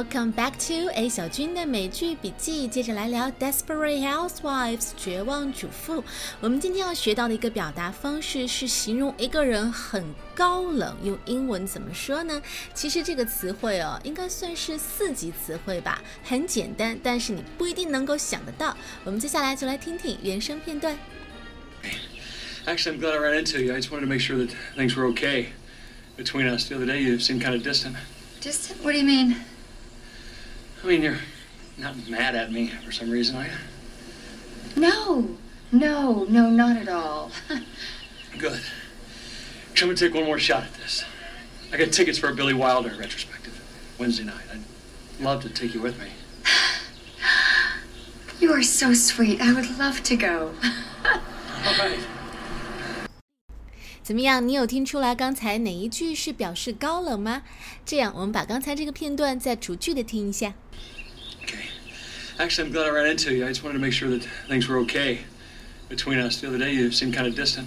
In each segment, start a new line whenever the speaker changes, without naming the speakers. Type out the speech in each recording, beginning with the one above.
Welcome back to A 小军的美剧笔记。接着来聊《Desperate Housewives》绝望主妇。我们今天要学到的一个表达方式是形容一个人很高冷，用英文怎么说呢？其实这个词汇哦，应该算是四级词汇吧，很简单，但是你不一定能够想得到。我们接下来就来听听原声片段。
Actually, I'm glad I ran into you. I just wanted to make sure that things were okay between us. The other day, you seemed kind of distant.
Distant? What do you mean?
I mean, you're not mad at me for some reason, are you?
No. No, no, not at all.
Good. I'm gonna take one more shot at this. I got tickets for a Billy Wilder retrospective Wednesday night. I'd love to take you with me.
You are so sweet. I would love to go.
All right.
怎么样？你有听出来刚才哪一句是表示高冷吗？这样，我们把刚才这个片段再逐句的听一下。
Okay. Actually, I'm glad I ran into you. I just wanted to make sure that things were okay between us. The other day, you seemed kind of distant.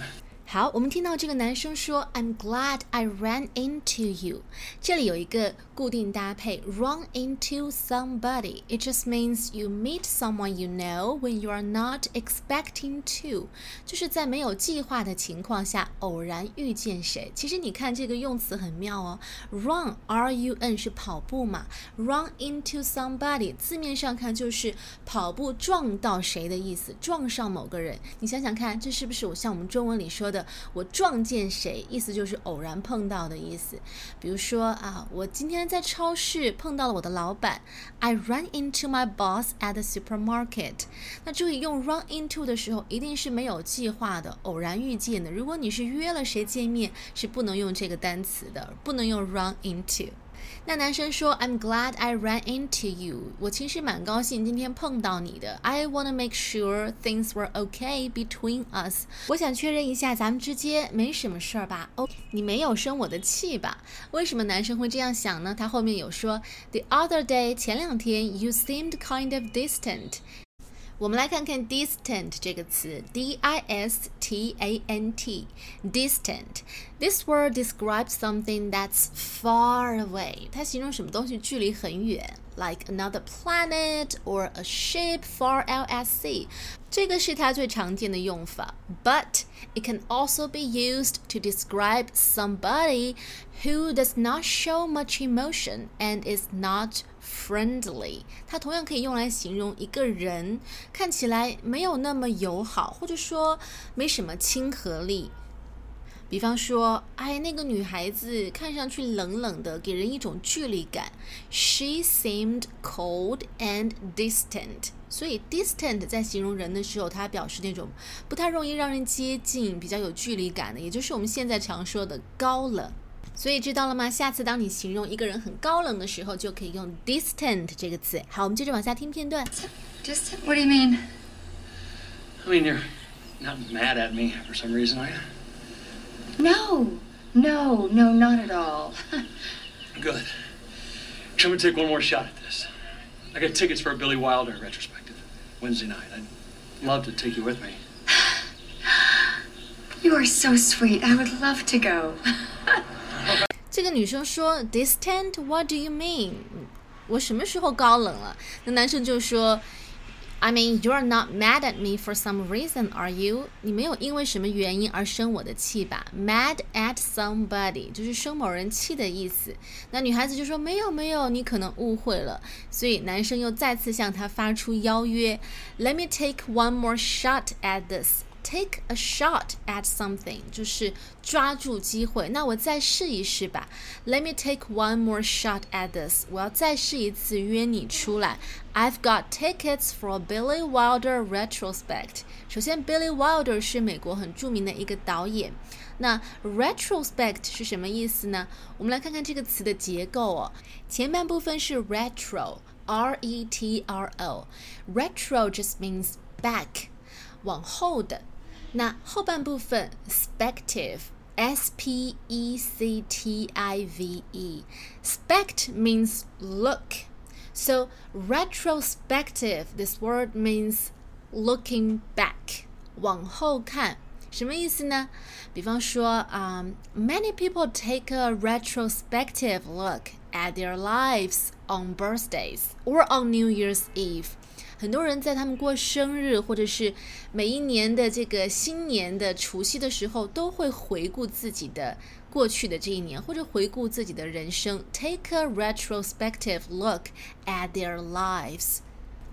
好，我们听到这个男生说，I'm glad I ran into you。这里有一个固定搭配，run into somebody。It just means you meet someone you know when you are not expecting to，就是在没有计划的情况下偶然遇见谁。其实你看这个用词很妙哦，run R U N 是跑步嘛，run into somebody 字面上看就是跑步撞到谁的意思，撞上某个人。你想想看，这是不是我像我们中文里说的？我撞见谁，意思就是偶然碰到的意思。比如说啊，我今天在超市碰到了我的老板，I run into my boss at the supermarket。那注意用 run into 的时候，一定是没有计划的，偶然遇见的。如果你是约了谁见面，是不能用这个单词的，不能用 run into。那男生说：“I'm glad I ran into you。我其实蛮高兴今天碰到你的。I wanna make sure things were okay between us。我想确认一下咱们之间没什么事儿吧？哦，你没有生我的气吧？为什么男生会这样想呢？他后面有说：The other day，前两天，you seemed kind of distant。我们来看看 distant 这个词，d i s t a n t，distant。This word describes something that's far away。它形容什么东西距离很远，like another planet or a ship far out at sea。这个是它最常见的用法，but it can also be used to describe somebody who does not show much emotion and is not friendly。它同样可以用来形容一个人看起来没有那么友好，或者说没什么亲和力。比方说，哎，那个女孩子看上去冷冷的，给人一种距离感。She seemed cold and distant。所以，distant 在形容人的时候，它表示那种不太容易让人接近、比较有距离感的，也就是我们现在常说的高冷。所以知道了吗？下次当你形容一个人很高冷的时候，就可以用 distant 这个词。好，我们接着往下听片段。
Distant? What do you mean?
I mean, you're not mad at me for some reason, are you?
No. No, no, not at all.
Good. I'm gonna take one more shot at this. I got tickets for a Billy Wilder retrospective Wednesday night. I'd love to take you with me.
You are so sweet. I would love to go.
这个女生说：“Distant? What do you mean？我什么时候高冷了？”那男生就说：“I mean, you're not mad at me for some reason, are you？你没有因为什么原因而生我的气吧？Mad at somebody 就是生某人气的意思。”那女孩子就说：“没有，没有，你可能误会了。”所以男生又再次向她发出邀约：“Let me take one more shot at this。” Take a shot at something 就是抓住机会。那我再试一试吧。Let me take one more shot at this。我要再试一次约你出来。I've got tickets for Billy Wilder retrospect。首先，Billy Wilder 是美国很着名的一个导演。那 retrospect 是什么意思呢？我们来看看这个词的结构哦。前半部分是 retro，r e t r o。Retro just means back，往后的。 那后半部分 spective，s p e c t i v e，spect means look。So retrospective, this word means looking back，往后看。什么意思呢？比方说，嗯、um,，many people take a retrospective look at their lives on birthdays or on New Year's Eve。 很多人在他们过生日，或者是每一年的这个新年的除夕的时候，都会回顾自己的过去的这一年，或者回顾自己的人生，take a retrospective look at their lives。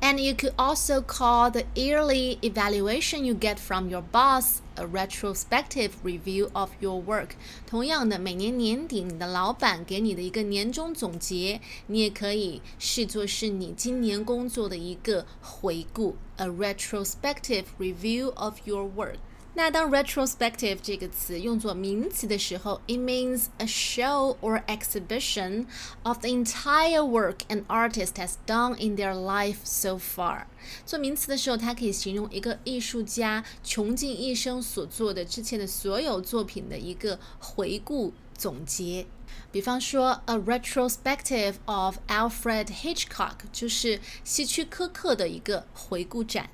And you could also call the yearly evaluation you get from your boss a retrospective review of your work。同样的，每年年底你的老板给你的一个年终总结，你也可以视作是你今年工作的一个回顾，a retrospective review of your work。 那当 retrospective 这个词用作名词的时候，it means a show or exhibition of the entire work an artist has done in their life so far。做名词的时候，它可以形容一个艺术家穷尽一生所做的之前的所有作品的一个回顾总结。比方说，a retrospective of Alfred Hitchcock 就是希区柯克的一个回顾展。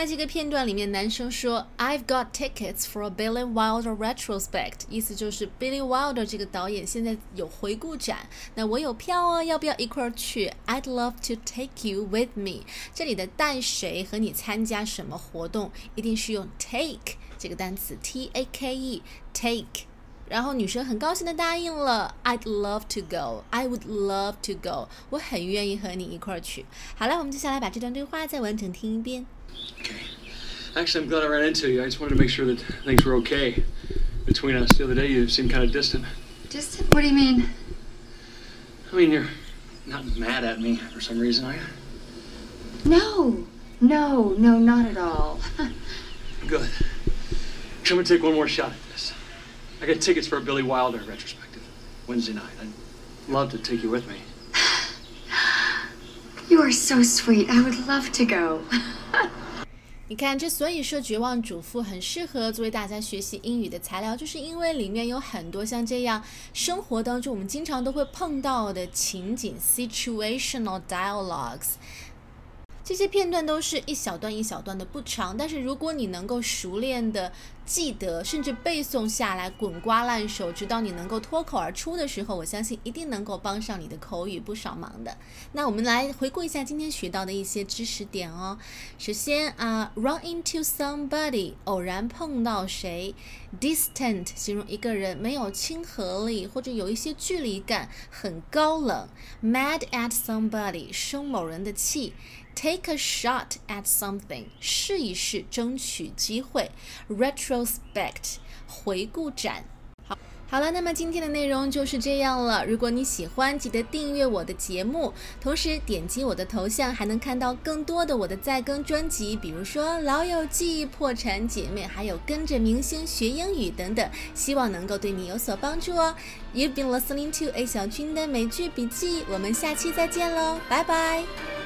那这个片段里面，男生说：“I've got tickets for a Billy Wilder retrospect。”意思就是 Billy Wilder 这个导演现在有回顾展，那我有票哦，要不要一块儿去？I'd love to take you with me。这里的带谁和你参加什么活动，一定是用 take 这个单词，T A K E take。然后女生很高兴的答应了，I'd love to go. I would love to go. 我很愿意和你一块儿去。好了，我们接下来把这段对话再完整听一遍。
Okay. Actually, I'm glad I ran into you. I just wanted to make sure that things were okay between us. The other day, you seemed kind of distant.
Distant? What do you mean?
I mean, you're not mad at me for some reason, are you?
No. No, no, not at all.
Good. I'm gonna take one more shot at this. I got tickets for a Billy Wilder retrospective Wednesday night. I'd love to take you with me.
you are so sweet. I would love to go.
你看，之所以说《绝望主妇》很适合作为大家学习英语的材料，就是因为里面有很多像这样生活当中我们经常都会碰到的情景 （situational dialogues）。 这些片段都是一小段一小段的，不长。但是如果你能够熟练的记得，甚至背诵下来，滚瓜烂熟，直到你能够脱口而出的时候，我相信一定能够帮上你的口语不少忙的。那我们来回顾一下今天学到的一些知识点哦。首先啊，run into somebody，偶然碰到谁；distant，形容一个人没有亲和力或者有一些距离感，很高冷；mad at somebody，生某人的气。Take a shot at something，试一试，争取机会。Retrospect，回顾展。好，好了，那么今天的内容就是这样了。如果你喜欢，记得订阅我的节目，同时点击我的头像，还能看到更多的我的在更专辑，比如说《老友记》、《破产姐妹》，还有跟着明星学英语等等，希望能够对你有所帮助哦。You've been listening to A 小军的美剧笔记，我们下期再见喽，拜拜。